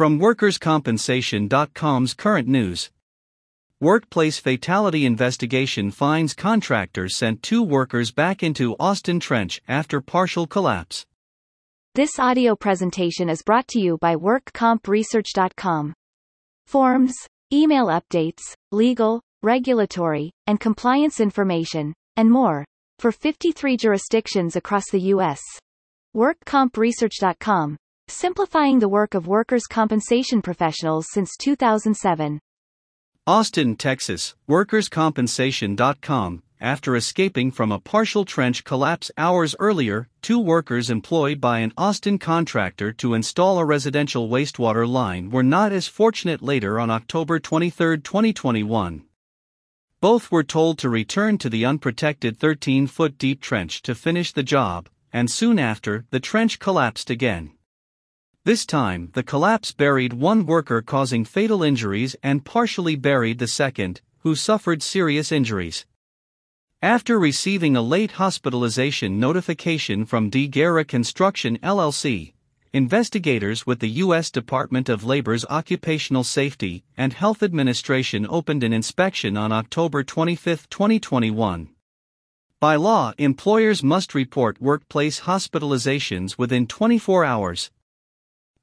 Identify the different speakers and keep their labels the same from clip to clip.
Speaker 1: From WorkersCompensation.com's current news. Workplace fatality investigation finds contractor sent two workers back into Austin Trench after partial collapse.
Speaker 2: This audio presentation is brought to you by WorkCompResearch.com. Forms, email updates, legal, regulatory, and compliance information, and more, for 53 jurisdictions across the U.S. WorkCompResearch.com, simplifying the work of workers' compensation professionals since 2007.
Speaker 1: Austin, Texas, WorkersCompensation.com. After escaping from a partial trench collapse hours earlier, two workers employed by an Austin contractor to install a residential wastewater line were not as fortunate later on October 23, 2021. Both were told to return to the unprotected 13 foot deep trench to finish the job, and soon after, the trench collapsed again. This time, the collapse buried one worker, causing fatal injuries, and partially buried the second, who suffered serious injuries. After receiving a late hospitalization notification from De Guerra Construction LLC, investigators with the U.S. Department of Labor's Occupational Safety and Health Administration opened an inspection on October 25, 2021. By law, employers must report workplace hospitalizations within 24 hours.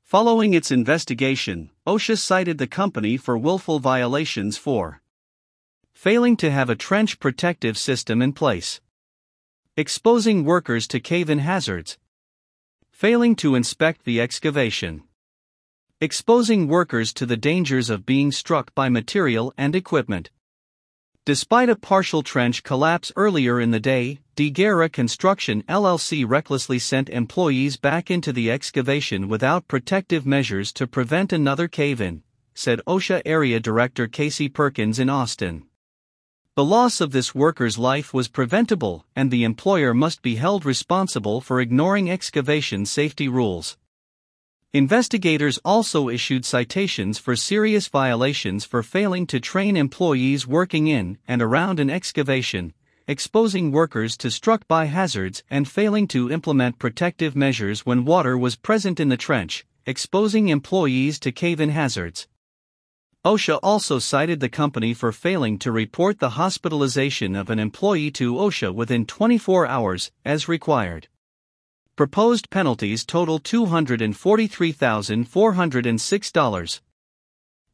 Speaker 1: Following its investigation, OSHA cited the company for willful violations for failing to have a trench protective system in place, exposing workers to cave in hazards, failing to inspect the excavation, exposing workers to the dangers of being struck by material and equipment. Despite a partial trench collapse earlier in the day, De Guerra Construction LLC recklessly sent employees back into the excavation without protective measures to prevent another cave in, said OSHA Area Director Casey Perkins in Austin. The loss of this worker's life was preventable, and the employer must be held responsible for ignoring excavation safety rules. Investigators also issued citations for serious violations for failing to train employees working in and around an excavation, exposing workers to struck by hazards, and failing to implement protective measures when water was present in the trench, exposing employees to cave in hazards. OSHA also cited the company for failing to report the hospitalization of an employee to OSHA within 24 hours, as required. Proposed penalties total $243,406.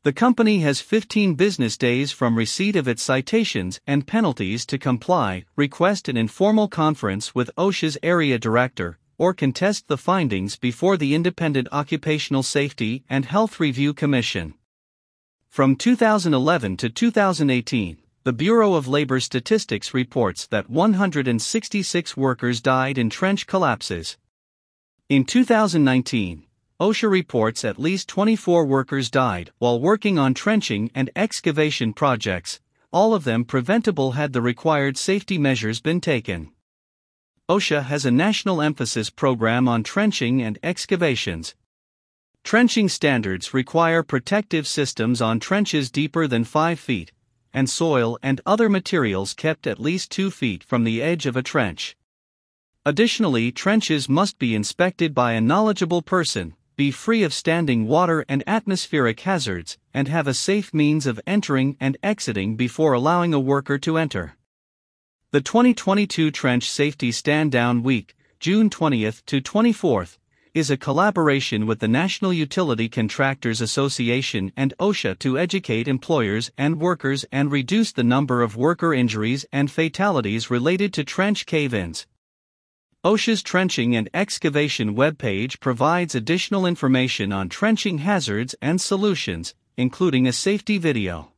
Speaker 1: The company has 15 business days from receipt of its citations and penalties to comply, request an informal conference with OSHA's area director, or contest the findings before the Independent Occupational Safety and Health Review Commission. From 2011 to 2018, the Bureau of Labor Statistics reports that 166 workers died in trench collapses. In 2019, OSHA reports at least 24 workers died while working on trenching and excavation projects, all of them preventable had the required safety measures been taken. OSHA has a national emphasis program on trenching and excavations. Trenching standards require protective systems on trenches deeper than 5 feet, and soil and other materials kept at least 2 feet from the edge of a trench. Additionally, trenches must be inspected by a knowledgeable person, be free of standing water and atmospheric hazards, and have a safe means of entering and exiting before allowing a worker to enter. The 2022 Trench Safety Stand Down Week, June 20th to 24th, is a collaboration with the National Utility Contractors Association and OSHA to educate employers and workers and reduce the number of worker injuries and fatalities related to trench cave ins. OSHA's Trenching and Excavation webpage provides additional information on trenching hazards and solutions, including a safety video.